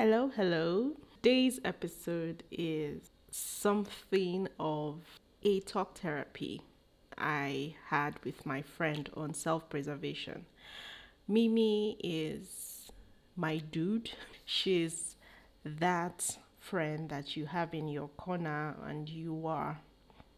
Hello, hello. Today's episode is something of a talk therapy I had with my friend on self preservation. Miemie is my dude. She's that friend that you have in your corner and you are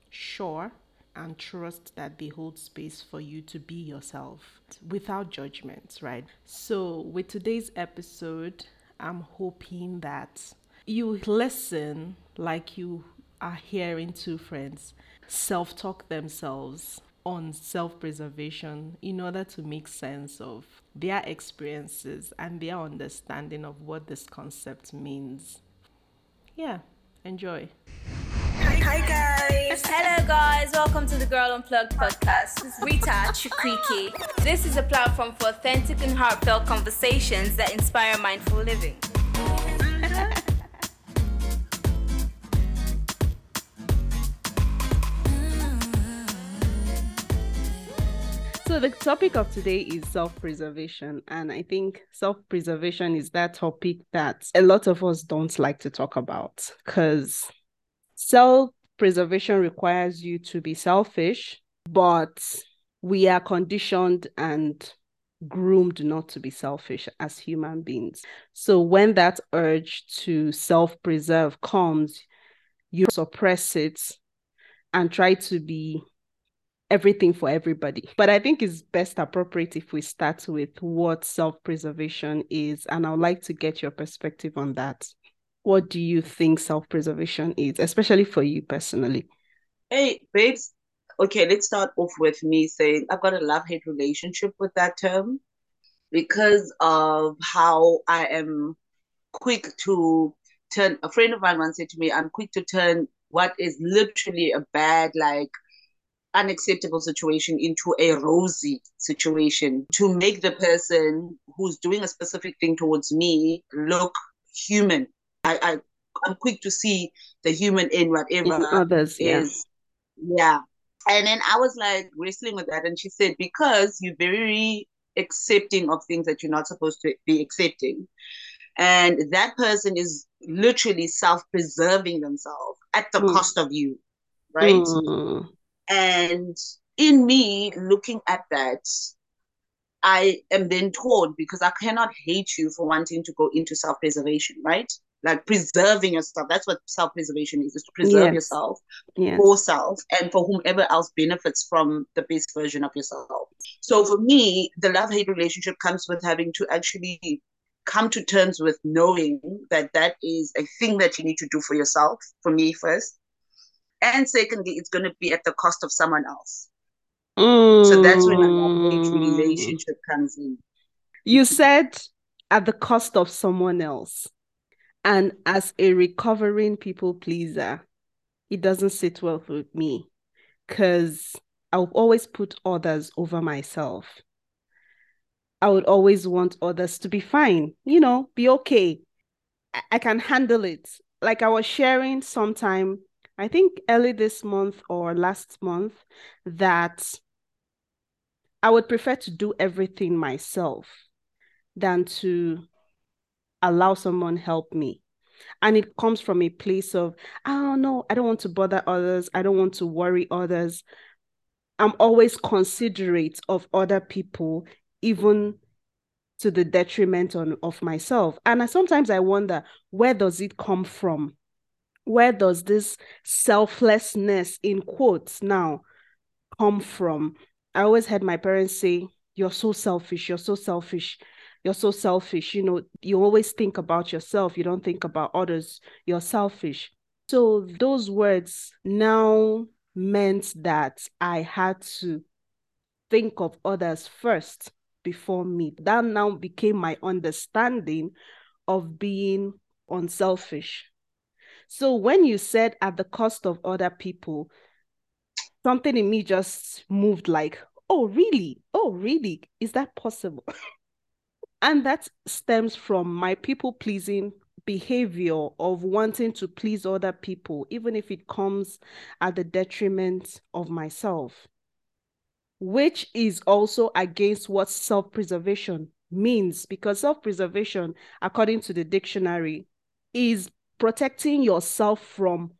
sure and trust that they hold space for you to be yourself without judgment, right? So, with today's episode, I'm hoping that you listen like you are hearing two friends self talk themselves on self preservation in order to make sense of their experiences and their understanding of what this concept means. Yeah, enjoy. Hi guys. Hello guys, welcome to the Girl Unplugged podcast. This is Rita Chukwiki. This is a platform for authentic and heartfelt conversations that inspire mindful living. So, the topic of today is self preservation. And I think self preservation is that topic that a lot of us don't like to talk about because self preservation requires you to be selfish, but we are conditioned and groomed not to be selfish as human beings. So, when that urge to self preserve comes, you suppress it and try to be everything for everybody. But I think it's best appropriate if we start with what self preservation is. And I would like to get your perspective on that. What do you think self preservation is, especially for you personally? Hey, babes. Okay, let's start off with me saying I've got a love hate relationship with that term because of how I am quick to turn. A friend of mine once said to me, I'm quick to turn what is literally a bad, like, unacceptable situation into a rosy situation to make the person who's doing a specific thing towards me look human. I, I I'm quick to see the human in whatever In others, yeah. is yeah. And then I was like wrestling with that and she said, because you're very accepting of things that you're not supposed to be accepting. And that person is literally self-preserving themselves at the Mm. cost of you. Right. Mm, And in me looking at that, I am then torn because I cannot hate you for wanting to go into self preservation, right? Like preserving yourself. That's what self preservation is, is to preserve Yes. yourself yes. for self and for whomever else benefits from the best version of yourself. So for me, the love hate relationship comes with having to actually come to terms with knowing that that is a thing that you need to do for yourself, for me first. And secondly, it's going to be at the cost of someone else. So that's when a love hate Mm. relationship comes in. You said at the cost of someone else. And as a recovering people pleaser, it doesn't sit well with me because I'll always put others over myself. I would always want others to be fine, you know, be okay. I, I can handle it. Like I was sharing sometime, I think early this month or last month, that I would prefer to do everything myself than to allow someone help me. And it comes from a place of, oh know I don't want to bother others. I don't want to worry others. I'm always considerate of other people, even to the detriment on, of myself. And I, sometimes I wonder, where does it come from? Where does this selflessness, in quotes now, come from? I always heard my parents say, You're so selfish, you're so selfish, you're so selfish. You know, you always think about yourself, you don't think about others, you're selfish. So those words now meant that I had to think of others first before me. That now became my understanding of being unselfish. So when you said at the cost of other people, something in me just moved like, oh, really? Oh, really? Is that possible? and that stems from my people pleasing behavior of wanting to please other people, even if it comes at the detriment of myself, which is also against what self preservation means because self preservation, according to the dictionary, is protecting yourself from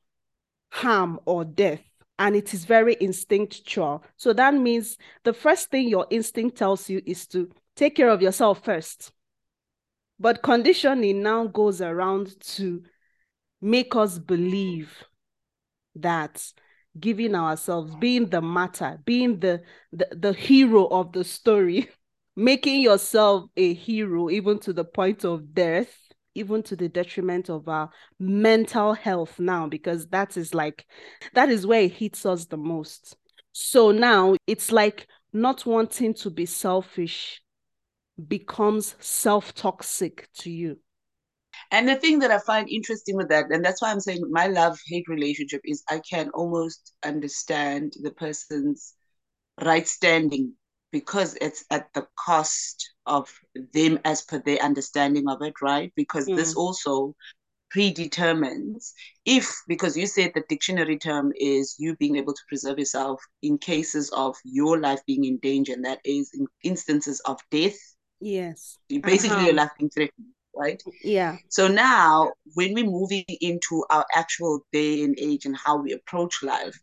harm or death. And it is very instinctual. So that means the first thing your instinct tells you is to take care of yourself first. But conditioning now goes around to make us believe that giving ourselves, being the matter, being the, the, the hero of the story, making yourself a hero, even to the point of death, even to the detriment of our mental health now, because that is like, that is where it hits us the most. So now it's like not wanting to be selfish becomes self toxic to you. And the thing that I find interesting with that, and that's why I'm saying my love hate relationship is I can almost understand the person's right standing because it's at the cost of them as per their understanding of it, right? Because mm. this also predetermines if, because you said the dictionary term is you being able to preserve yourself in cases of your life being in danger, and that is in instances of death. Yes. Basically, uh-huh. your life being threatened right? Yeah. So now, when we're moving into our actual day and age and how we approach life,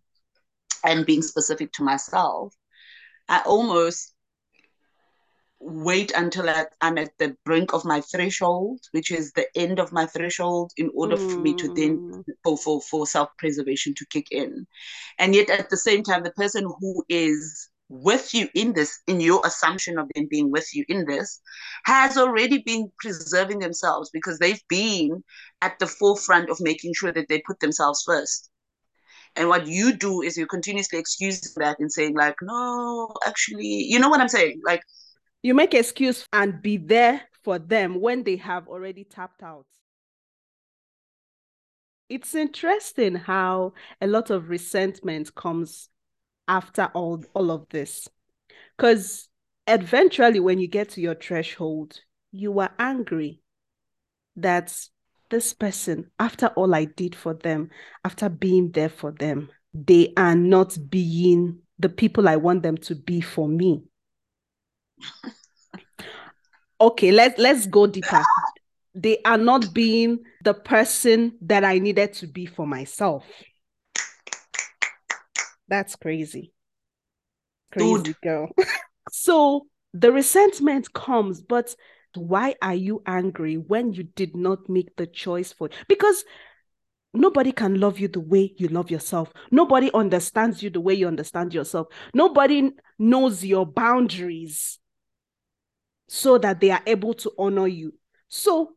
and being specific to myself, I almost wait until I, am at the brink of my threshold, which is the end of my threshold, in order mm. for me to then mm. for for, for self preservation to kick in. And yet, at the same time, the person who is with you in this, in your assumption of them being with you in this, has already been preserving themselves because they've been at the forefront of making sure that they put themselves first. And what you do is you continuously excuse that and saying, like, no, actually, you know what I'm saying? Like, you make excuse and be there for them when they have already tapped out. It's interesting how a lot of resentment comes after all all of this. Because eventually when you get to your threshold you are angry that this person after all i did for them after being there for them they are not being the people i want them to be for me. Okay let's let's go deeper. They are not being the person that i needed to be for myself that's crazy. Crazy Dude. girl. so the resentment comes, but why are you angry when you did not make the choice for it? Because nobody can love you the way you love yourself. Nobody understands you the way you understand yourself. Nobody knows your boundaries so that they are able to honor you. So,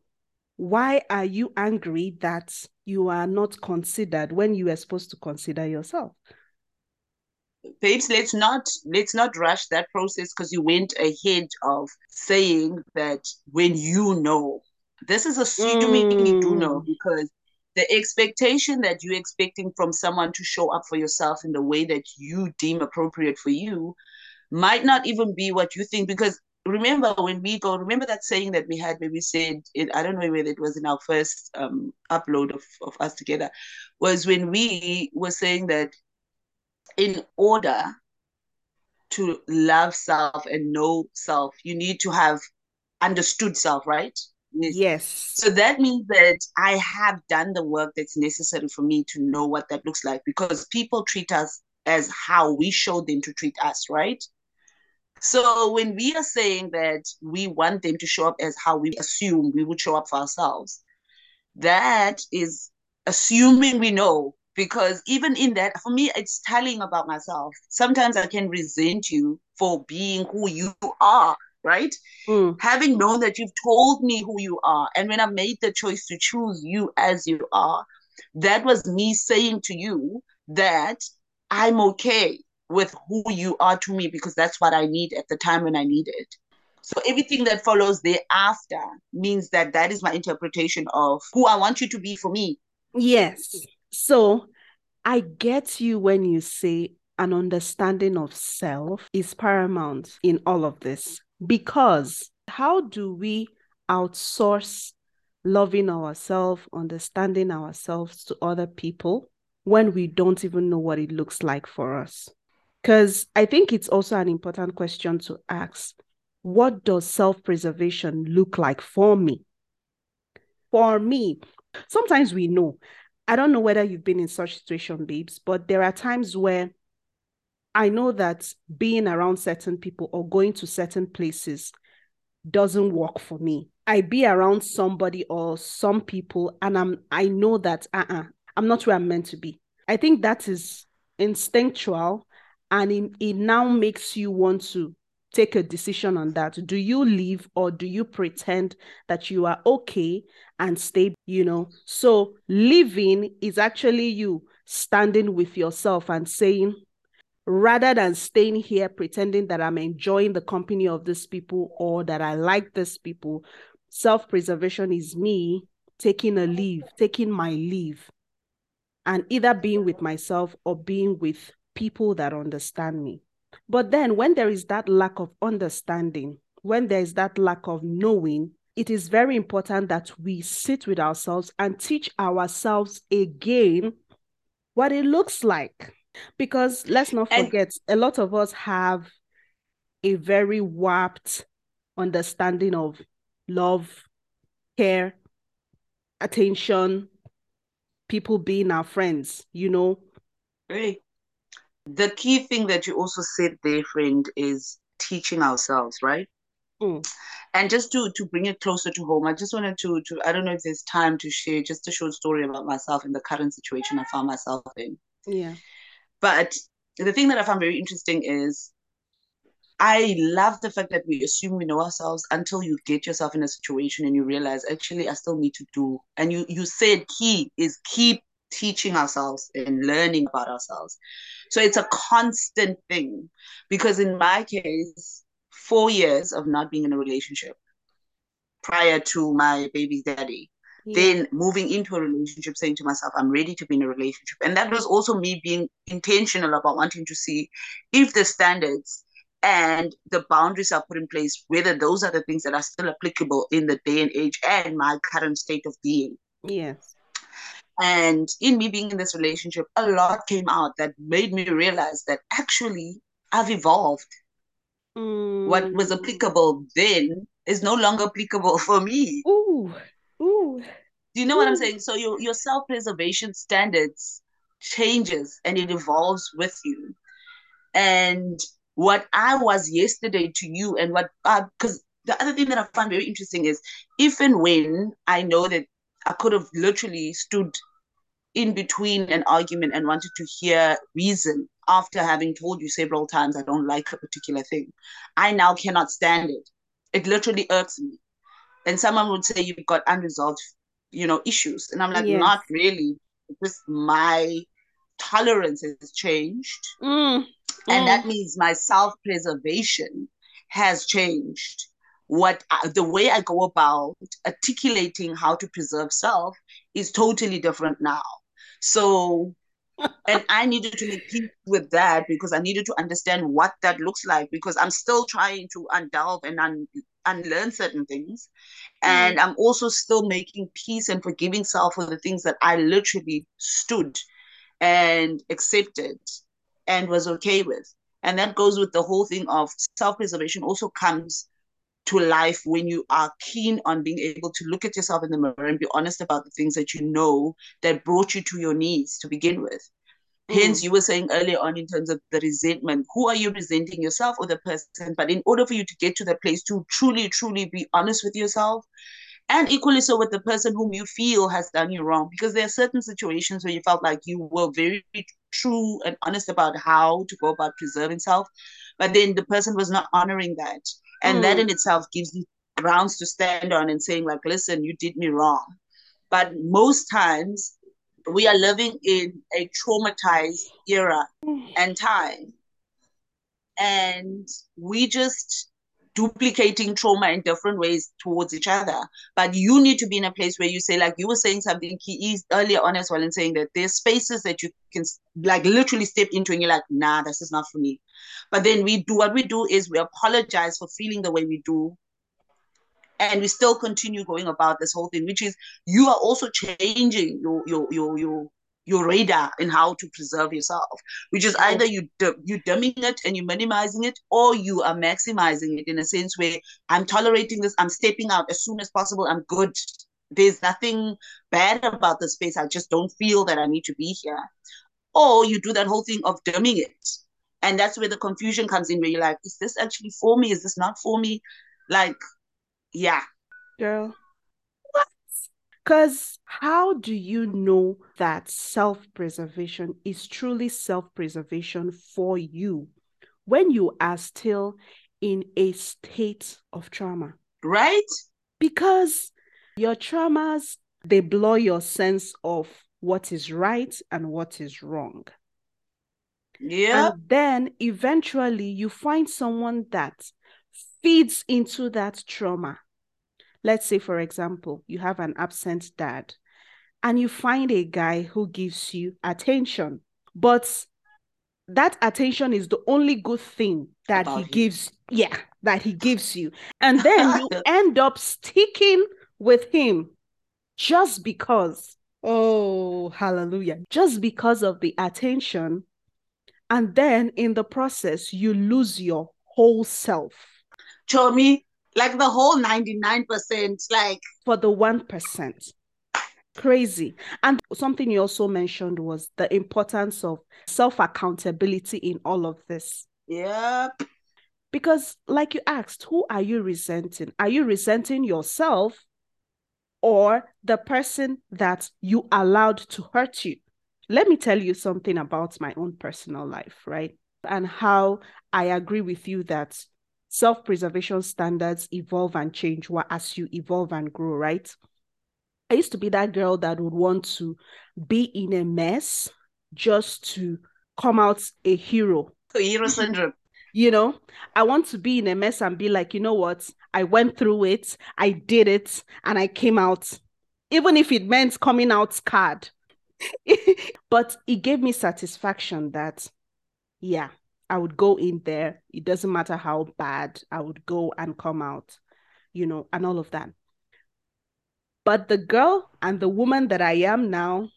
why are you angry that you are not considered when you are supposed to consider yourself? Babes let's not let's not rush that process because you went ahead of saying that when you know this is assuming mm. you do know mm. because the expectation that you're expecting from someone to show up for yourself in the way that you deem appropriate for you might not even be what you think because remember when we go remember that saying that we had where we said it i don't know whether it was in our first um, upload of, of us together was when we were saying that in order to love self and know self, you need to have understood self, right? Yes. So that means that I have done the work that's necessary for me to know what that looks like because people treat us as how we show them to treat us, right? So when we are saying that we want them to show up as how we assume we would show up for ourselves, that is assuming we know because even in that for me it's telling about myself. Sometimes i can resent you for being who you are right? Mm. having known that you've told me who you are and when i made the choice to choose you as you are that was me saying to you that i'm okay with who you are to me because that's what i need at the time when i need it. So everything that follows thereafter means that that is my interpretation of who i want you to be for me. Yes so I get you when you say an understanding of self is paramount in all of this because how do we outsource loving ourselves, understanding ourselves to other people when we don't even know what it looks like for us? Because I think it's also an important question to ask. what does self-preservation look like for me? For me, sometimes we know. I don't know whether you've been in such situation, babes, but there are times where I know that being around certain people or going to certain places doesn't work for me. I be around somebody or some people and I'm I know that uh-uh, I'm not where I'm meant to be. I think that is instinctual and it, it now makes you want to take a decision on that. Do you leave or do you pretend that you are okay and stay, you know? So living is actually you standing with yourself and saying, rather than staying here pretending that I'm enjoying the company of these people or that I like these people, self preservation is me taking a leave, taking my leave, and either being with myself or being with people that understand me. But then, when there is that lack of understanding, when there is that lack of knowing, it is very important that we sit with ourselves and teach ourselves again what it looks like because let's not forget, and- a lot of us have a very warped understanding of love, care, attention, people being our friends, you know. Right. The key thing that you also said there, friend, is teaching ourselves, right? Mm. And just to to bring it closer to home, I just wanted to to I don't know if there's time to share just a short story about myself in the current situation I found myself in. Yeah. But the thing that I found very interesting is I love the fact that we assume we know ourselves until you get yourself in a situation and you realize actually I still need to do. And you you said key is keep teaching ourselves and learning about ourselves. So it's a constant thing because in my case, four years of not being in a relationship prior to my baby's daddy yeah. then moving into a relationship saying to myself i'm ready to be in a relationship and that was also me being intentional about wanting to see if the standards and the boundaries are put in place whether those are the things that are still applicable in the day and age and my current state of being yes and in me being in this relationship a lot came out that made me realize that actually i've evolved mm. what was applicable then is no longer applicable for me Ooh. Ooh. Do you know Ooh. what I'm saying? So your your self preservation standards changes and it evolves with you. And what I was yesterday to you, and what because uh, the other thing that I find very interesting is if and when I know that I could have literally stood in between an argument and wanted to hear reason after having told you several times I don't like a particular thing, I now cannot stand it. It literally irks me and someone would say you've got unresolved you know issues and i'm like yes. not really just my tolerance has changed mm, and mm. that means my self-preservation has changed what I, the way i go about articulating how to preserve self is totally different now so and I needed to make peace with that because I needed to understand what that looks like because I'm still trying to undelve and un- unlearn certain things. And mm. I'm also still making peace and forgiving self for the things that I literally stood and accepted and was okay with. And that goes with the whole thing of self preservation, also comes to life when you are keen on being able to look at yourself in the mirror and be honest about the things that you know that brought you to your knees to begin with. Hence, mm. you were saying earlier on in terms of the resentment. Who are you resenting yourself or the person? But in order for you to get to that place to truly, truly be honest with yourself, and equally so with the person whom you feel has done you wrong, because there are certain situations where you felt like you were very true and honest about how to go about preserving self, but then the person was not honoring that. And mm. that in itself gives you grounds to stand on and saying, like, listen, you did me wrong. But most times we are living in a traumatized era and time. And we just duplicating trauma in different ways towards each other. But you need to be in a place where you say, like you were saying something key earlier on as well, and saying that there's spaces that you can like literally step into and you're like, nah, this is not for me. But then we do what we do is we apologize for feeling the way we do and we still continue going about this whole thing which is you are also changing your your your your your radar in how to preserve yourself, which is either you you dumbing it and you're minimizing it, or you are maximizing it in a sense where I'm tolerating this, I'm stepping out as soon as possible, I'm good. There's nothing bad about the space. I just don't feel that I need to be here. Or you do that whole thing of dumbing it. And that's where the confusion comes in, where you're like, is this actually for me? Is this not for me? Like, yeah. Girl, because how do you know that self preservation is truly self preservation for you when you are still in a state of trauma? Right? Because your traumas, they blur your sense of what is right and what is wrong. Yeah. And then eventually you find someone that feeds into that trauma Let's say, for example, you have an absent dad and you find a guy who gives you attention, but that attention is the only good thing that About he him. gives. Yeah, that he gives you. And then you end up sticking with him just because. Oh, hallelujah. Just because of the attention. And then in the process, you lose your whole self. Chomi, like the whole 99% like for the 1% crazy. And something you also mentioned was the importance of self accountability in all of this. Yep. Because like you asked who are you resenting? Are you resenting yourself or the person that you allowed to hurt you? Let me tell you something about my own personal life right? And how i agree with you that self preservation standards evolve and change as you evolve and grow, right? I used to be that girl that would want to be in a mess just to come out a hero. Hero syndrome. You know, I want to be in a mess and be like, you know what? I went through it, I did it, and I came out, even if it meant coming out scarred. but it gave me satisfaction that, yeah, I would go in there. It doesn't matter how bad, I would go and come out, you know, and all of that. But the girl and the woman that I am now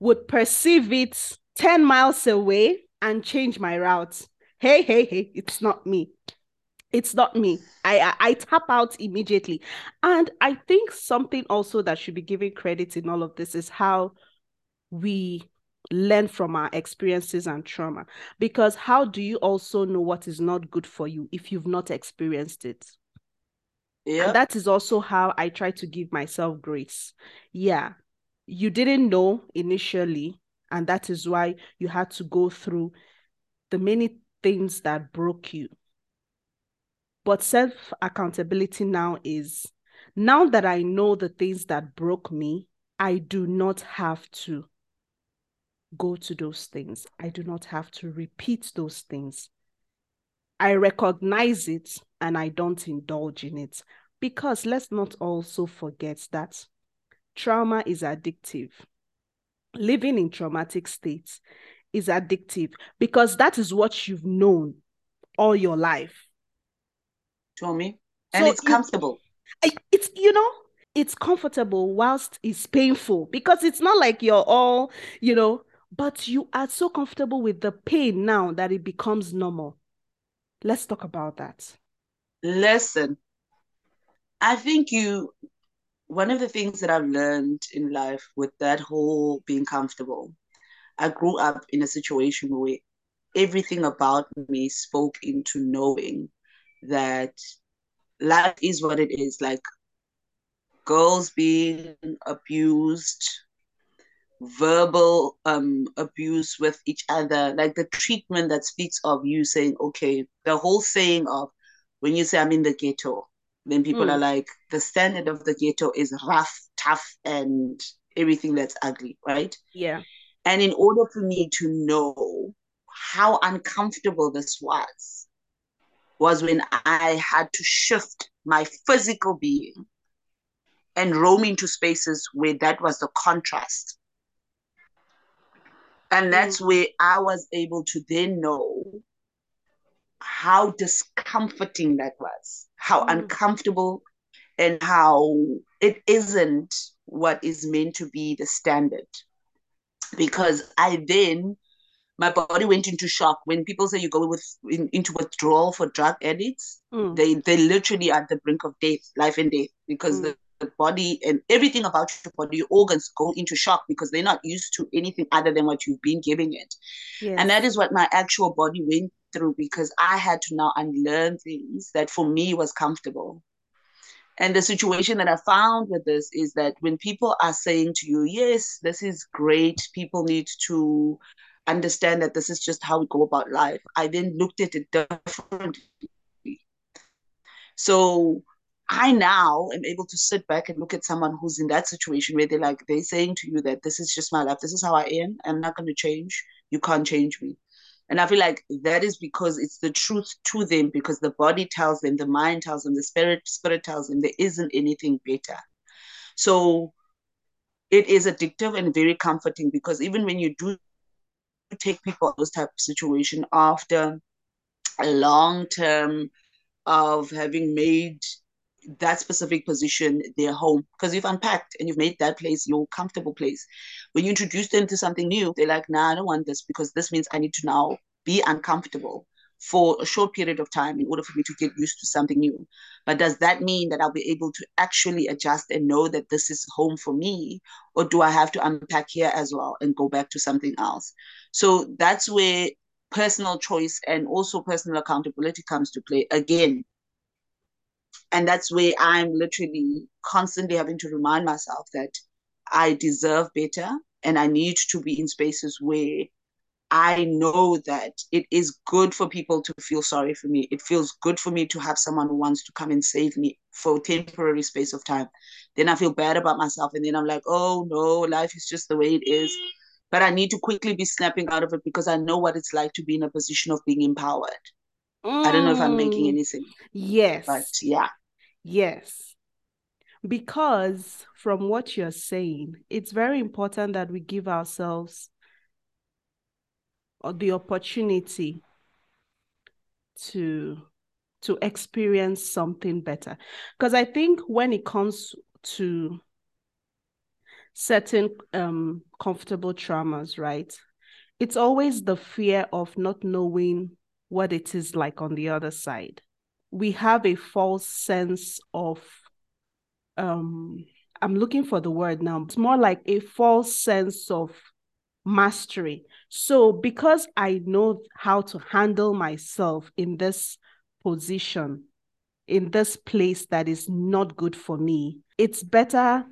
would perceive it 10 miles away and change my route. Hey, hey, hey, it's not me. It's not me. I, I, I tap out immediately. And I think something also that should be given credit in all of this is how we learn from our experiences and trauma. Because how do you also know what is not good for you if you've not experienced it? Yeah. and that is also how i try to give myself grace. Yeah you didn't know initially and that is why you had to go through the many things that broke you. But self accountability now is now that i know the things that broke me i do not have to go to those things. I do not have to repeat those things. I recognize it and I don't indulge in it. Because let's not also forget that trauma is addictive. Living in traumatic states is addictive because that is what you've known all your life. Me. And so it's comfortable. It, it's, you know, it's comfortable whilst it's painful because it's not like you're all, you know, but you are so comfortable with the pain now that it becomes normal. Let's talk about that. Listen, I think you, one of the things that I've learned in life with that whole being comfortable, I grew up in a situation where everything about me spoke into knowing that life is what it is like girls being abused verbal um abuse with each other like the treatment that speaks of you saying okay the whole saying of when you say i'm in the ghetto then people mm. are like the standard of the ghetto is rough tough and everything that's ugly right? Yeah. And in order for me to know how uncomfortable this was was when i had to shift my physical being and roam into spaces where that was the contrast and that's mm. where I was able to then know how discomforting that was, how mm. uncomfortable, and how it isn't what is meant to be the standard. because I then my body went into shock. When people say you go with in, into withdrawal for drug addicts, Mm. they they literally are at the brink of death, life and death, because Mm. the body and everything about your body, your organs go into shock because they're not used to anything other than what you've been giving it. Yes. And that is what my actual body went through because I had to now unlearn things that for me was comfortable. And the situation that I found with this is that when people are saying to you, yes, this is great, people need to understand that this is just how we go about life. I then looked at it differently. So I now am able to sit back and look at someone who's in that situation where they're like, they're saying to you that this is just my life, this is how I am, I'm not going to change, you can't change me. And I feel like that is because it's the truth to them, because the body tells them, the mind tells them, the spirit spirit tells them there isn't anything better. So it is addictive and very comforting because even when you do take people out of those type of situation after a long term of having made that specific position their home because you've unpacked and you've made that place your comfortable place. When you introduce them to something new, they're like, nah, I don't want this because this means I need to now be uncomfortable for a short period of time in order for me to get used to something new. But does that mean that I'll be able to actually adjust and know that this is home for me? Or do I have to unpack here as well and go back to something else? So that's where personal choice and also personal accountability comes to play again and that's where i'm literally constantly having to remind myself that i deserve better and i need to be in spaces where i know that it is good for people to feel sorry for me it feels good for me to have someone who wants to come and save me for a temporary space of time then i feel bad about myself and then i'm like oh no life is just the way it is but i need to quickly be snapping out of it because i know what it's like to be in a position of being empowered I don't know if I'm making Mm. any sense, Yes. but yeah. Yes. Because from what you're saying, it's very important that we give ourselves the opportunity to to experience something better. Because I think when it comes to certain um comfortable traumas, right? It's always the fear of not knowing what it is like on the other side. We have a false sense of um I'm looking for the word now. It's more like a false sense of mastery. So because I know how to handle myself in this position, in this place that is not good for me, it's better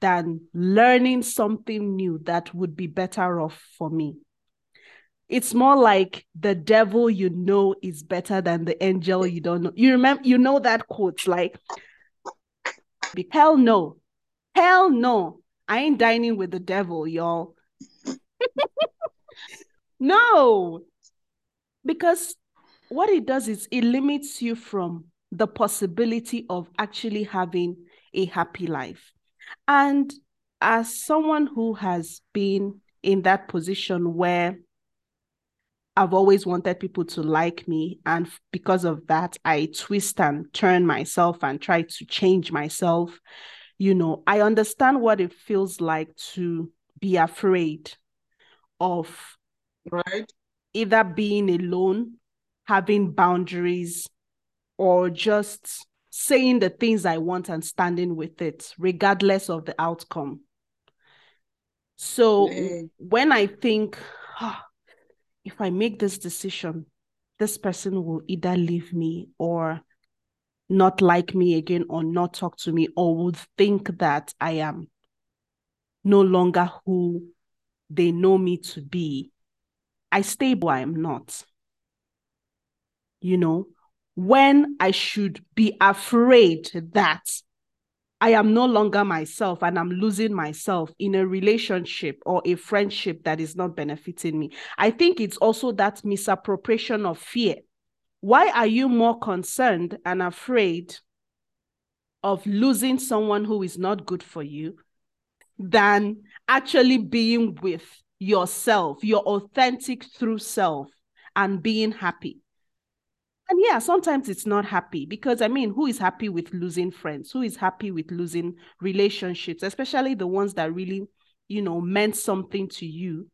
than learning something new that would be better off for me. It's more like the devil you know is better than the angel you don't know. You remember, you know that quote, like, hell no, hell no, I ain't dining with the devil, y'all. no, because what it does is it limits you from the possibility of actually having a happy life. And as someone who has been in that position where I've always wanted people to like me, and because of that, I twist and turn myself and try to change myself. You know, I understand what it feels like to be afraid of Right. either being alone, having boundaries, or just saying the things I want and standing with it, regardless of the outcome. So when I think, "Ah, if I make this decision, this person will either leave me or not like me again or not talk to me or would think that I am no longer who they know me to be. I stay where I'm not. You know, when I should be afraid that I am no longer myself and I'm losing myself in a relationship or a friendship that is not benefiting me. I think it's also that misappropriation of fear. Why are you more concerned and afraid of losing someone who is not good for you than actually being with yourself, your authentic true self, and being happy? And yeah, sometimes it's not happy because I mean, who is happy with losing friends? Who is happy with losing relationships, especially the ones that really you know, meant something to you,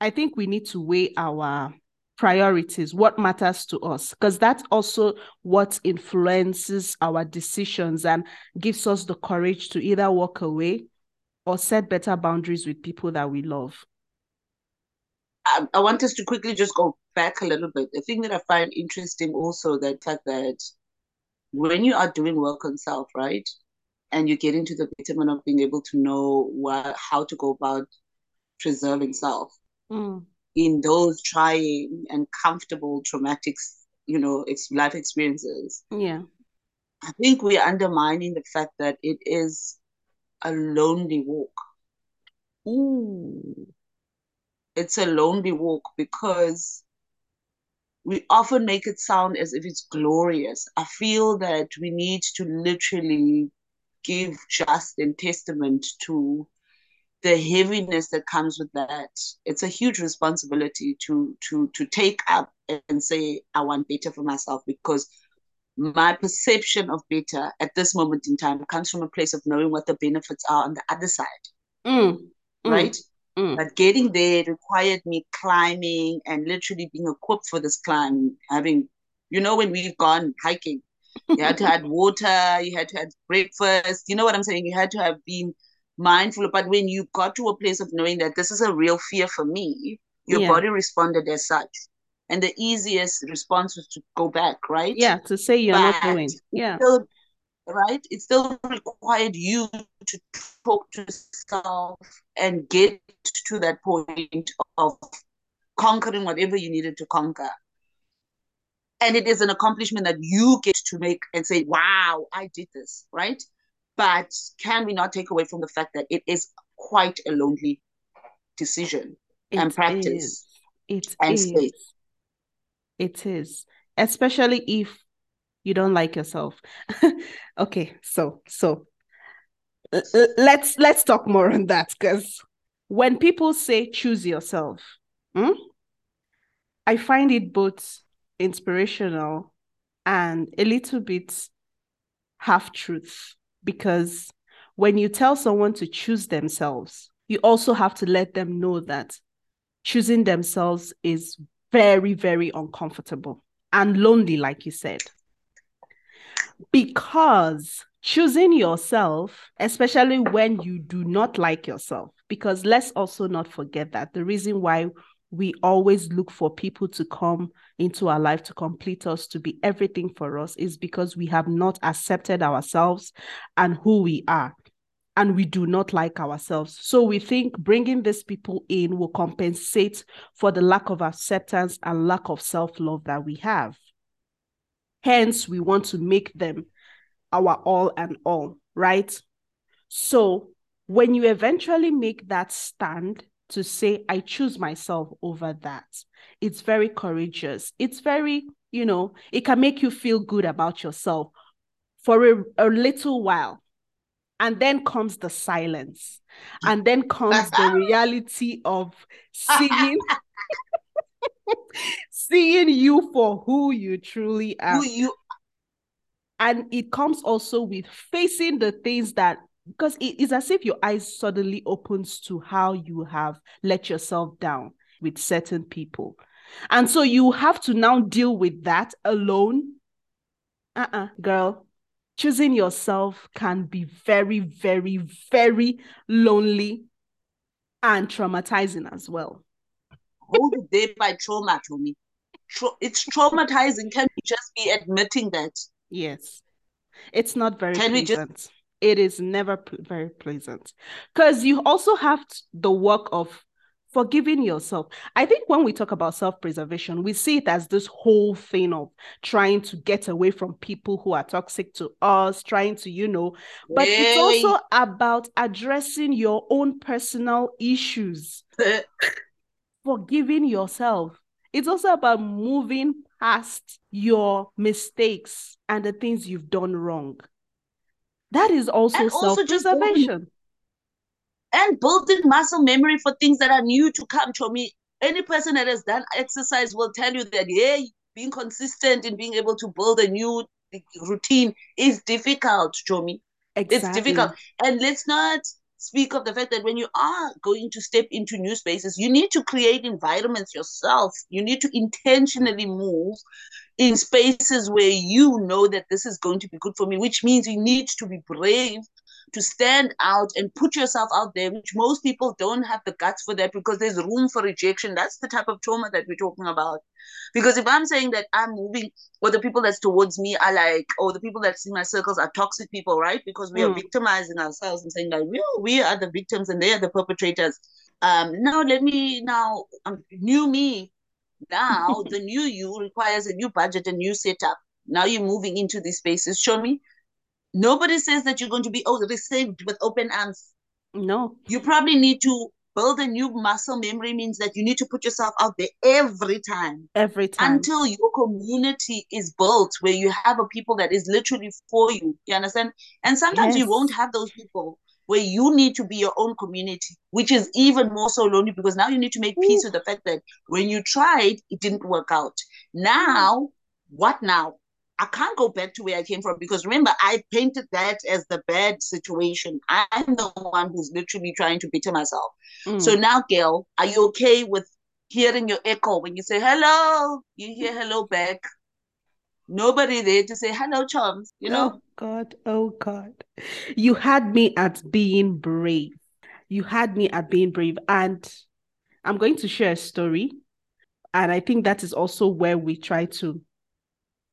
I think we need to weigh our priorities, what matters to us, because that's also what influences our decisions and gives us the courage to either walk away or set better boundaries with people that we love. I, I want us to quickly just go back a little bit. The thing that I find interesting also that fact that when you are doing work on self, right, and you get into the betterment of being able to know what how to go about preserving self mm. in those trying and comfortable traumatic, you know, life experiences. Yeah, I think we're undermining the fact that it is a lonely walk. Ooh. It's a lonely walk because we often make it sound as if it's glorious. I feel that we need to literally give just and testament to the heaviness that comes with that. It's a huge responsibility to to to take up and say I want better for myself because my perception of better at this moment in time comes from a place of knowing what the benefits are on the other side. Mm. Mm. Right? Mm. Mm. But getting there required me climbing and literally being equipped for this climb, having, you know, when we've gone hiking, you had to have water, you had to have breakfast, you know what I'm saying? You had to have been mindful. But when you got to a place of knowing that this is a real fear for me, your Yeah. body responded as such. And the easiest response was to go back, right? Yeah, to say you're not But doing. Yeah. still right it still required you to talk to yourself and get to that point of conquering whatever you needed to conquer and it is an accomplishment that you get to make and say wow i did this right but can we not take away from the fact that it is quite a lonely decision and practice is. It and is. space It is. Especially if you don't like yourself. okay, so so l- l- let's let's talk more on that because when people say choose yourself, hmm, I find it both inspirational and a little bit half truth because when you tell someone to choose themselves, you also have to let them know that choosing themselves is very, very uncomfortable and lonely, like you said. Because choosing yourself, especially when you do not like yourself, because let's also not forget that the reason why we always look for people to come into our life to complete us, to be everything for us, is because we have not accepted ourselves and who we are and we do not like ourselves. So we think bringing these people in will compensate for the lack of acceptance and lack of self love that we have. Hence, we want to make them our all and all, right? So when you eventually make that stand to say, I choose myself over that, it's very courageous. It's very, you know, it can make you feel good about yourself for a, a little while and then comes the silence and then comes the reality of seeing seeing you for who you truly are. who you and it comes also with facing the things that because it is as if your eyes suddenly opens to how you have let yourself down with certain people. And so you have to now deal with that alone. Uh-uh girl. Choosing yourself can be very, very, very lonely and traumatizing as well. Hold it there by trauma to me. It's traumatizing. Can we just be admitting that? Yes. It's not very Can we just- It is never p- very pleasant. Because you also have the work of forgiving yourself. I think when we talk about self preservation, we see it as this whole thing of trying to get away from people who are toxic to us, trying to, you know, but it's also about addressing your own personal issues. forgiving yourself. It's also about moving past your mistakes and the things you've done wrong. That is also And also self just building- preservation. and building muscle memory for things that are new to come to me. Any person that has done exercise will tell you that, yeah, being consistent in being able to build a new routine is difficult, Jomi. It's difficult. And let's not speak of the fact that when you are going to step into new spaces, you need to create environments yourself. You need to intentionally move in spaces where you know that this is going to be good for me, which means you need to be brave to stand out and put yourself out there, which most people don't have the guts for that because there's room for rejection. That's the type of trauma that we're talking about. Because if I'm saying that I'm moving, or the people that's towards me are like, or the people that's in my circles are toxic people, right? Because we mm. are victimizing ourselves and saying that we, we are the victims and they are the perpetrators. Um, now let me now um, new me. Now the new you requires a new budget, a new setup. Now you're moving into these spaces. Show me Nobody says that you're going to be oh, received with open arms. No. You probably need to build a new muscle memory means that you need to put yourself out there every time. Every time. Until your community is built where you have a people that is literally for you. You understand? And sometimes yes. you won't have those people where you need to be your own community, which is even more so lonely because now you need to make peace Ooh. with the fact that when you tried, it didn't work out. Now, what now? I can't go back to where I came from because remember, I painted that as the bad situation. I'm the one who's literally trying to better myself. Mm. So now, Gail, are you okay with hearing your echo when you say hello? You hear hello back. Nobody there to say hello, chums. You know. Oh God! Oh God! You had me at being brave. You had me at being brave, and I'm going to share a story, and I think that is also where we try to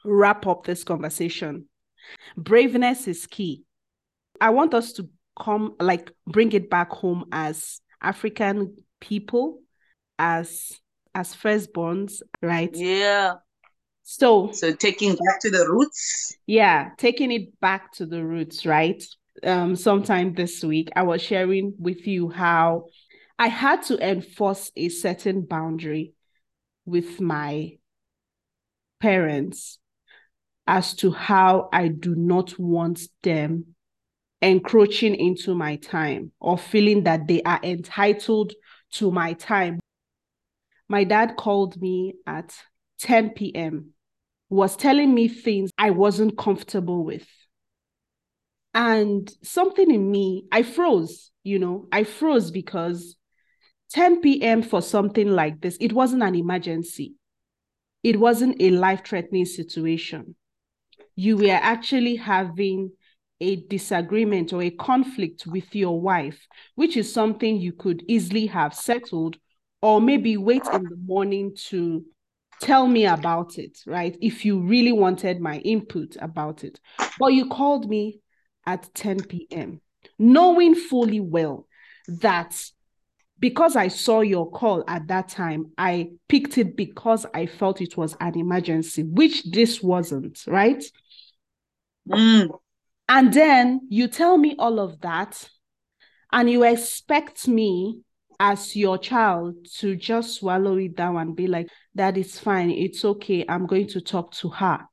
wrap up this conversation. Braveness is key. I want us to come, like, bring it back home as African people, as as firstborns, right? Yeah. So, so taking back to the roots. Yeah, taking it back to the roots, right? Um, sometime this week, I was sharing with you how I had to enforce a certain boundary with my parents as to how I do not want them encroaching into my time or feeling that they are entitled to my time. My dad called me at 10 p.m., was telling me things I wasn't comfortable with. And something in me, I froze, you know, I froze because 10 p.m. for something like this, it wasn't an emergency. It wasn't a life threatening situation you were actually having a disagreement or a conflict with your wife, which is something you could easily have settled, or maybe wait in the morning to tell me about it, right? If you really wanted my input about it. But you called me at 10 p.m., knowing fully well that because I saw your call at that time, I picked it because I felt it was an emergency, which this wasn't, right? Mm. And then you tell me all of that, and you expect me as your child to just swallow it down and be like, that is fine. It's okay. I'm going to talk to her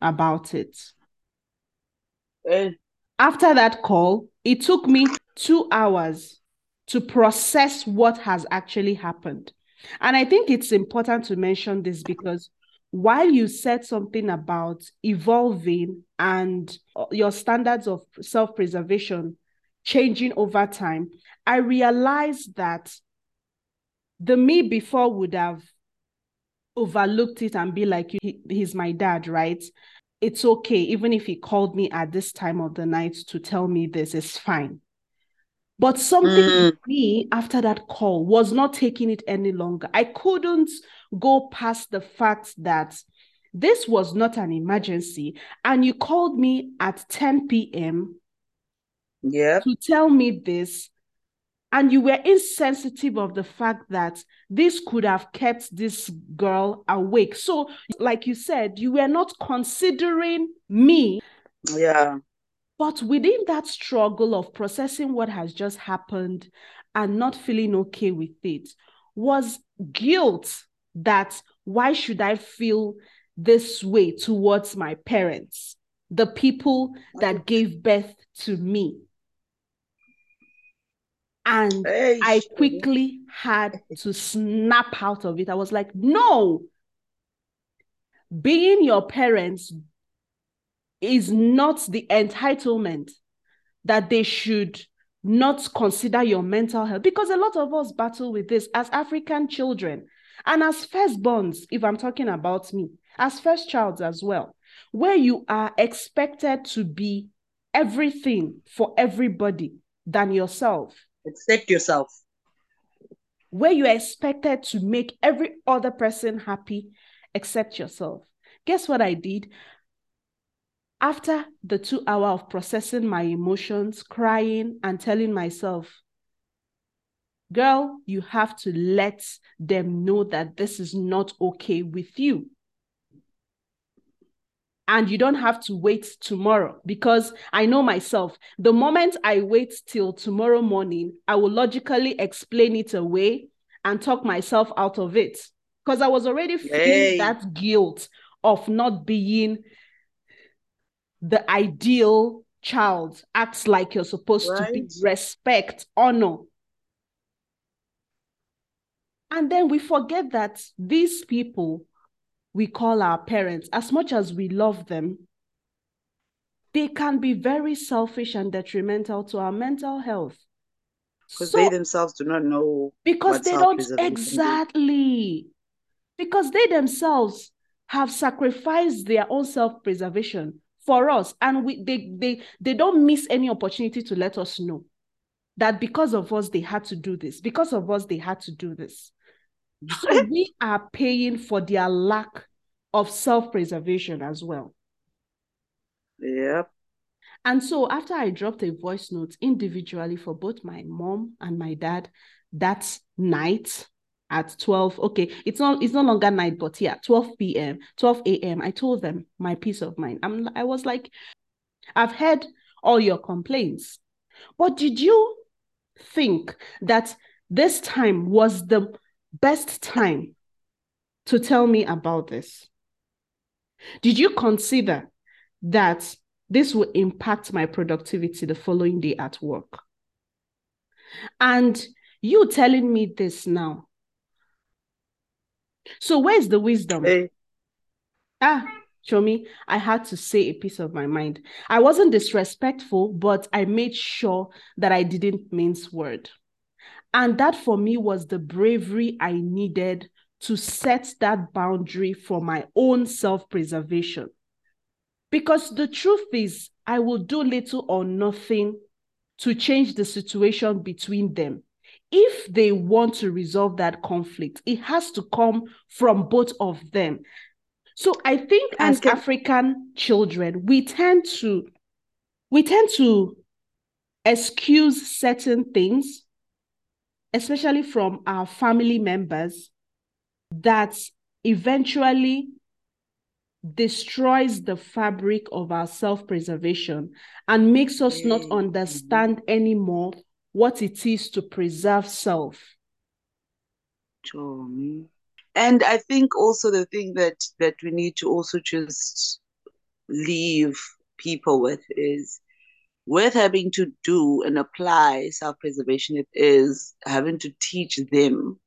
about it. Eh. After that call, it took me two hours to process what has actually happened. And I think it's important to mention this because while you said something about evolving and uh, your standards of self preservation changing over time, I realized that the me before would have overlooked it and be like, he, he's my dad, right? It's okay. Even if he called me at this time of the night to tell me this, is fine. But something mm. in me after that call was not taking it any longer. I couldn't go past the fact that this was not an emergency. And you called me at 10 p.m. Yeah. To tell me this. And you were insensitive of the fact that this could have kept this girl awake. So, like you said, you were not considering me. Yeah. But within that struggle of processing what has just happened and not feeling okay with it was guilt that why should I feel this way towards my parents, the people that gave birth to me? And hey, I quickly had to snap out of it. I was like, no, being your parents is not the entitlement that they should not consider your mental health because a lot of us battle with this as African children and as firstborns, if I'm talking about me, as first child as well, where you are expected to be everything for everybody than yourself. Accept yourself. Where you're expected to make every other person happy except yourself. Guess what I did? After the two hour of processing my emotions, crying, and telling myself, girl, you have to let them know that this is not okay with you. And you don't have to wait tomorrow because I know myself. The moment I wait till tomorrow morning, I will logically explain it away and talk myself out of it because I was already feeling that guilt of not being the ideal child acts like you're supposed right. to be. Respect honor. And then we forget that these people we call our parents as much as we love them they can be very selfish and detrimental to our mental health. Because so, they themselves do not know because they don't exactly. Because they themselves have sacrificed their own self-preservation for us. And we they they they don't miss any opportunity to let us know that because of us they had to do this. Because of us they had to do this. So we are paying for their lack of self-preservation as well. Yep. And so after i dropped a voice note individually for both my mom and my dad that night at 12 okay it's not it's no longer night but yeah 12 p.m 12 a.m i told them my peace of mind. I'm i was like i've heard all your complaints but did you think that this time was the best time to tell me about this? Did you consider that this will impact my productivity the following day at work? And you telling me this now so where's the wisdom? Hey. Ah, show me. I had to say a piece of my mind. I wasn't disrespectful, but I made sure that I didn't mince word. And that for me was the bravery I needed to set that boundary for my own self preservation. Because the truth is, I will do little or nothing to change the situation between them if they want to resolve that conflict, it has to come from both of them. So I think as can... African children, we tend to we tend to excuse certain things, especially from our family members, that eventually destroys the fabric of our self-preservation and makes us not understand anymore what it is to preserve self. And I think also the thing that that we need to also just leave people with is with having to do and apply self-preservation, it is having to teach them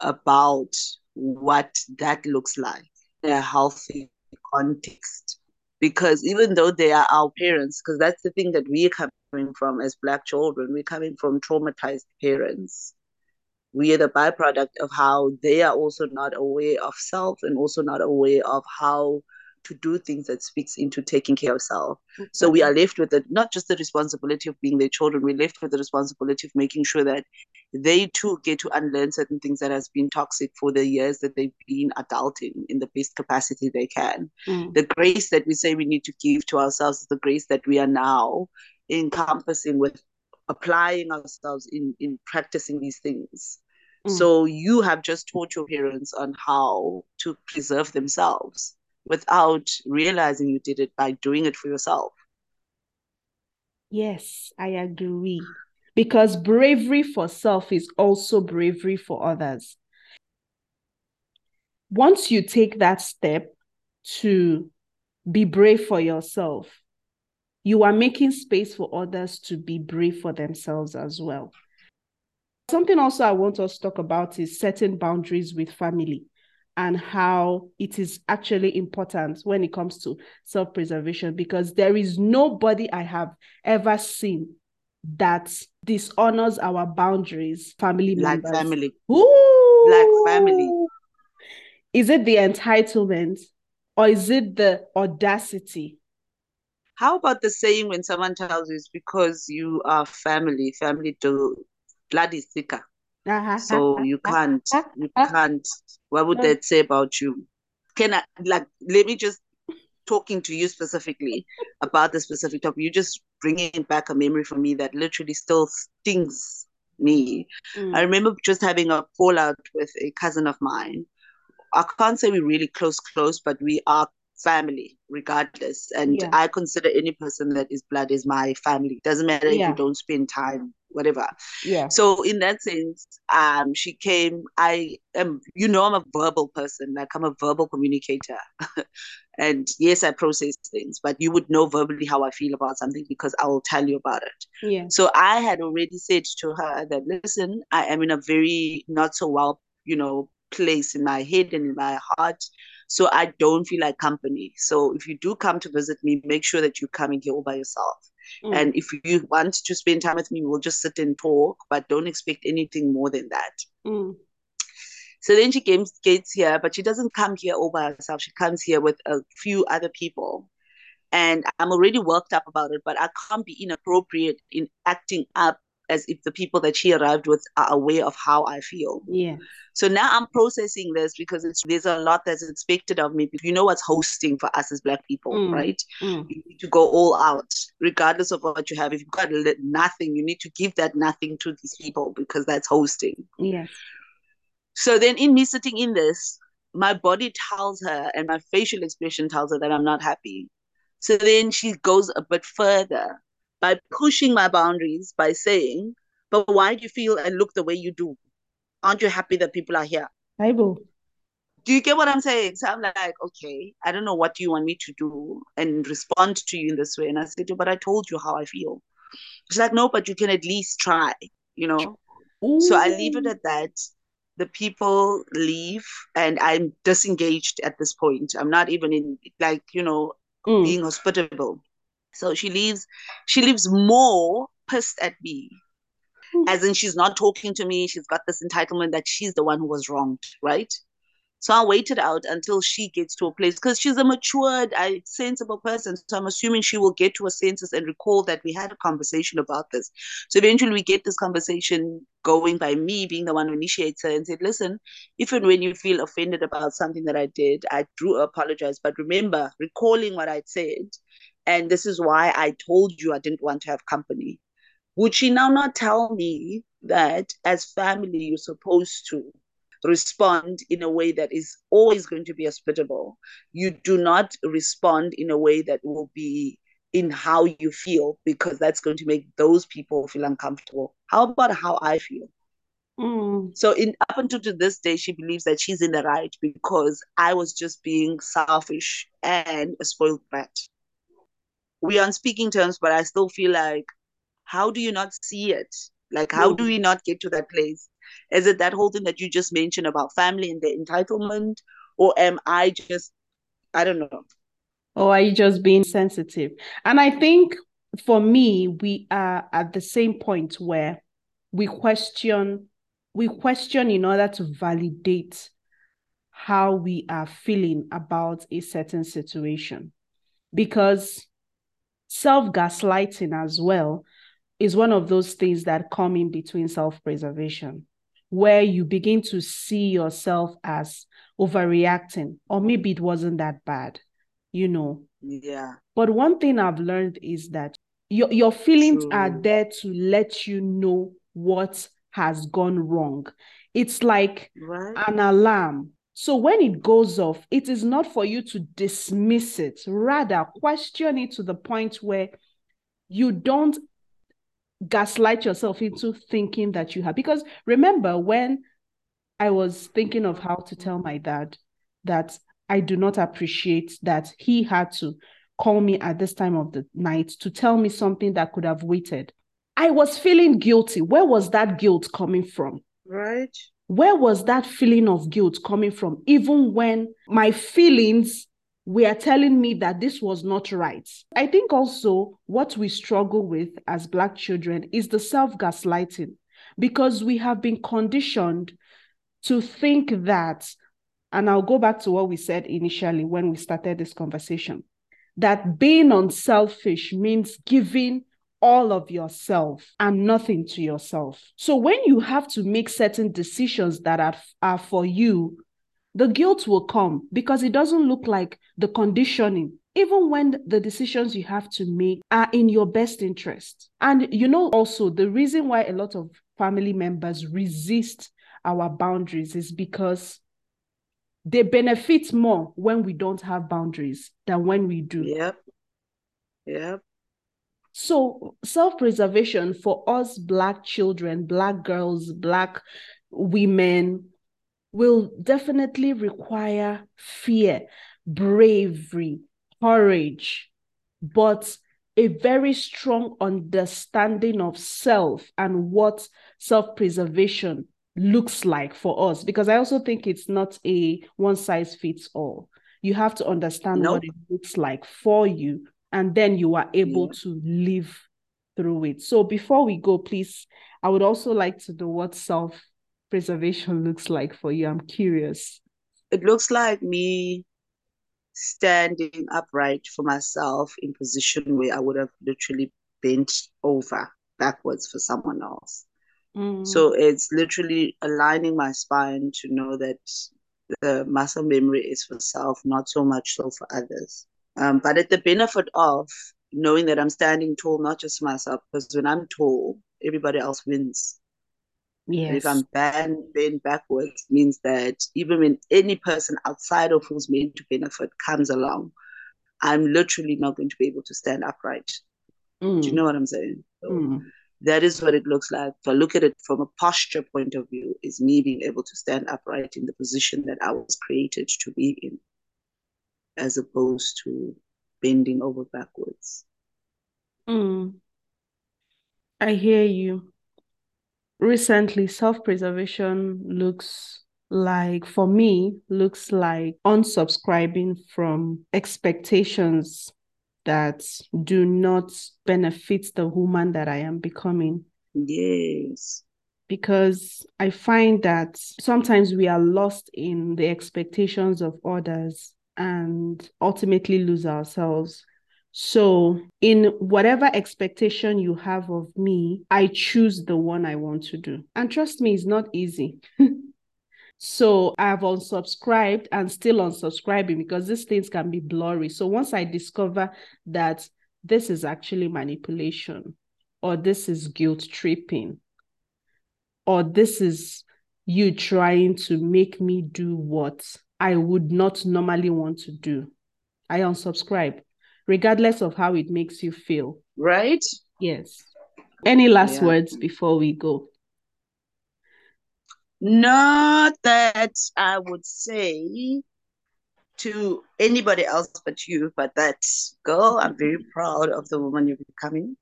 about what that looks like in a healthy context. Because even though they are our parents, because that's the thing that we are coming from as black children. We're coming from traumatized parents. We are the byproduct of how they are also not aware of self and also not aware of how to do things that speaks into taking care of self. Mm-hmm. So we are left with the, not just the responsibility of being their children, we're left with the responsibility of making sure that they too get to unlearn certain things that has been toxic for the years that they've been adulting in the best capacity they can. Mm. The grace that we say we need to give to ourselves is the grace that we are now encompassing with applying ourselves in in practicing these things mm. so you have just taught your parents on how to preserve themselves without realizing you did it by doing it for yourself. Yes i agree. Because bravery for self is also bravery for others. Once you take that step to be brave for yourself you are making space for others to be brave for themselves as well. Something also I want us to talk about is setting boundaries with family and how it is actually important when it comes to self preservation because there is nobody I have ever seen that dishonors our boundaries, family Black members. family. Ooh. Black family. Is it the entitlement or is it the audacity? How about the saying when someone tells you it's because you are family, family do blood is thicker. So you can't, you can't. What would that say about you? Can I like? Let me just talking to you specifically about the specific topic. You're just bringing back a memory for me that literally still stings me. Mm. I remember just having a fallout with a cousin of mine. I can't say we're really close, close, but we are family regardless. And Yeah. I consider any person that is blood is my family. Doesn't matter if you don't spend time, whatever. Yeah. So in that sense, um, she came. I am, you know, I'm a verbal person. Like I'm a verbal communicator, and yes, I process things. But you would know verbally how I feel about something because I will tell you about it. Yeah. So I had already said to her that, listen, I am in a very not so well, you know, place in my head and in my heart. So I don't feel like company. So if you do come to visit me, make sure that you're coming here all by yourself. Mm. And if you want to spend time with me, we'll just sit and talk, but don't expect anything more than that. Mm. So then she came, gets here, but she doesn't come here all by herself. She comes here with a few other people. And I'm already worked up about it, but I can't be inappropriate in acting up as if the people that she arrived with are aware of how I feel. Yeah. So now I'm processing this because it's, there's a lot that's expected of me. You know what's hosting for us as Black people, Mm. right? Mm. You need to go all out, regardless of what you have. If you've got nothing, you need to give that nothing to these people because that's hosting. Yes. So then, in me sitting in this, my body tells her and my facial expression tells her that I'm not happy. So then she goes a bit further by pushing my boundaries by saying, But why do you feel and look the way you do? Aren't you happy that people are here? Bible. Do you get what I'm saying? So I'm like, okay, I don't know what you want me to do and respond to you in this way. And I said, but I told you how I feel. She's like, no, but you can at least try, you know? So I leave it at that. The people leave and I'm disengaged at this point. I'm not even in like, you know, Mm. being hospitable. So she leaves, she leaves more pissed at me. Hmm. As in she's not talking to me, she's got this entitlement that she's the one who was wronged, right? So I waited out until she gets to a place because she's a matured, I sensible person. So I'm assuming she will get to a senses and recall that we had a conversation about this. So eventually we get this conversation going by me being the one who initiates her and said, listen, if and when you feel offended about something that I did, I do apologize. But remember, recalling what I'd said, and this is why I told you I didn't want to have company. Would she now not tell me that as family you're supposed to respond in a way that is always going to be hospitable? You do not respond in a way that will be in how you feel because that's going to make those people feel uncomfortable. How about how I feel? Mm. So in up until to this day, she believes that she's in the right because I was just being selfish and a spoiled brat. We are on speaking terms, but I still feel like, how do you not see it? Like, how do we not get to that place? Is it that whole thing that you just mentioned about family and the entitlement, or am I just, I don't know. Or are you just being sensitive? And I think for me, we are at the same point where we question, we question in order to validate how we are feeling about a certain situation. Because self-gaslighting as well is one of those things that come in between self-preservation, where you begin to see yourself as overreacting, or maybe it wasn't that bad, you know. Yeah. But one thing I've learned is that your, your feelings are there to let you know what has gone wrong. It's like Right. an alarm. So when it goes off, it is not for you to dismiss it, rather, question it to the point where you don't gaslight yourself into thinking that you have. Because remember, when I was thinking of how to tell my dad that I do not appreciate that he had to call me at this time of the night to tell me something that could have waited. I was feeling guilty. Where was that guilt coming from? Right. Where was that feeling of guilt coming from? Even when my feelings were telling me that this was not right. I think also what we struggle with as Black children is the self gaslighting because we have been conditioned to think that, and I'll go back to what we said initially when we started this conversation, that being unselfish means giving all of yourself and nothing to yourself. So when you have to make certain decisions that are, are for you, the guilt will come because it doesn't look like the conditioning even when the decisions you have to make are in your best interest. And you know, also, the reason why a lot of family members resist our boundaries is because they benefit more when we don't have boundaries than when we do. Yep. Yep. So, self preservation for us, Black children, Black girls, Black women, will definitely require fear, bravery, courage, but a very strong understanding of self and what self preservation looks like for us. Because I also think it's not a one size fits all. You have to understand nope. what it looks like for you, and then you are able yeah. to live through it. So before we go, please, I would also like to know what self preservation looks like for you. I'm curious. It looks like me standing upright for myself in position where I would have literally bent over backwards for someone else. Mm. So it's literally aligning my spine to know that the muscle memory is for self, not so much so for others. Um, but at the benefit of knowing that I'm standing tall, not just myself, because when I'm tall, everybody else wins. Yes. If I'm bent, bent backwards, means that even when any person outside of who's meant to benefit comes along, I'm literally not going to be able to stand upright. Mm. Do you mm. know what I'm saying? So mm. That is what it looks like. If I look at it from a posture point of view, is me being able to stand upright in the position that I was created to be in, as opposed to bending over backwards. Mm. I hear you recently self-preservation looks like for me looks like unsubscribing from expectations that do not benefit the woman that I am becoming. Yes. Because I find that sometimes we are lost in the expectations of others and ultimately lose ourselves. So, in whatever expectation you have of me, I choose the one I want to do. And trust me, it's not easy. so, I've unsubscribed and still unsubscribing because these things can be blurry. So, once I discover that this is actually manipulation, or this is guilt tripping, or this is you trying to make me do what I would not normally want to do, I unsubscribe regardless of how it makes you feel. Right? Yes. Any last yeah. words before we go? Not that I would say to anybody else but you, but that girl, I'm very proud of the woman you're becoming.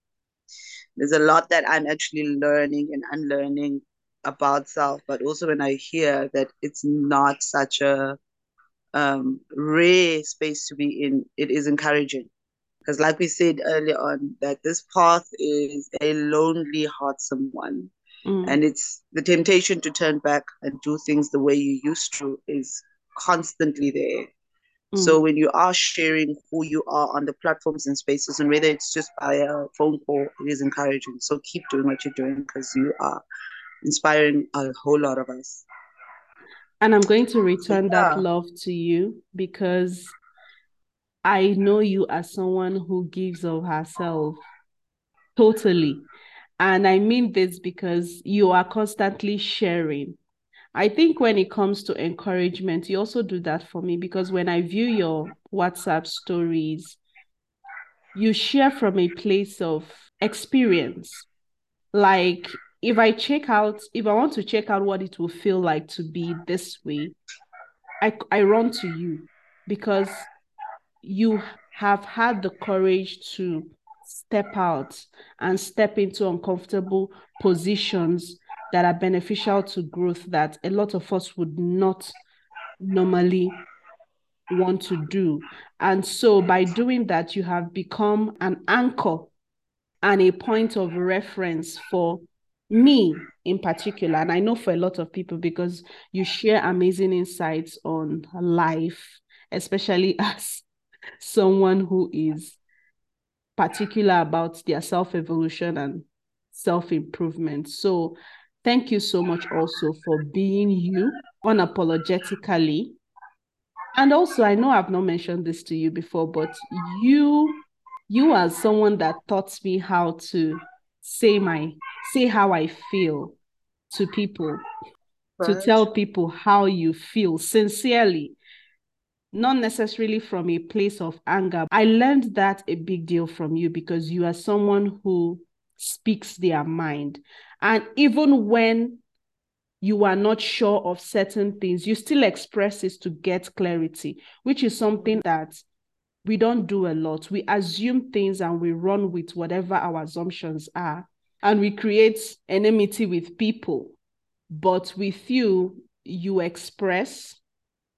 There's a lot that I'm actually learning and unlearning about self, but also when I hear that it's not such a um, rare space to be in, it is encouraging. Because, like we said earlier on, that this path is a lonely, heartsome one. Mm. And it's the temptation to turn back and do things the way you used to is constantly there. Mm. So when you are sharing who you are on the platforms and spaces, and whether it's just by a phone call, it is encouraging. So keep doing what you're doing because you are inspiring a whole lot of us. And I'm going to return yeah. that love to you because I know you as someone who gives of herself totally. And I mean this because you are constantly sharing. I think when it comes to encouragement, you also do that for me because when I view your WhatsApp stories, you share from a place of experience. Like if I check out, if I want to check out what it will feel like to be this way, I, I run to you because you have had the courage to step out and step into uncomfortable positions that are beneficial to growth that a lot of us would not normally want to do. And so by doing that, you have become an anchor and a point of reference for me in particular. And I know for a lot of people because you share amazing insights on life, especially as someone who is particular about their self evolution and self improvement. So, thank you so much also for being you unapologetically. And also, I know I've not mentioned this to you before, but you, you are someone that taught me how to say my say how I feel to people, right. to tell people how you feel sincerely not necessarily from a place of anger. I learned that a big deal from you because you are someone who speaks their mind. And even when you are not sure of certain things, you still express it to get clarity, which is something that we don't do a lot. We assume things and we run with whatever our assumptions are, and we create enmity with people. But with you, you express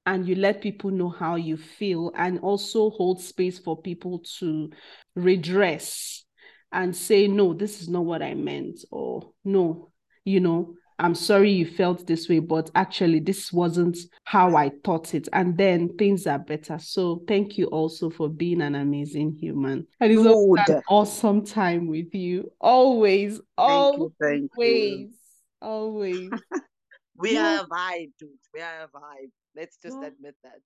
and you let people know how you feel and also hold space for people to redress and say no this is not what i meant or no you know i'm sorry you felt this way but actually this wasn't how i thought it. And then things are better. So thank you also for being an amazing human. And it's an awesome time with you. Always thank always you, thank you. always we are a vibe dude. We are a vibe. Let's just admit that.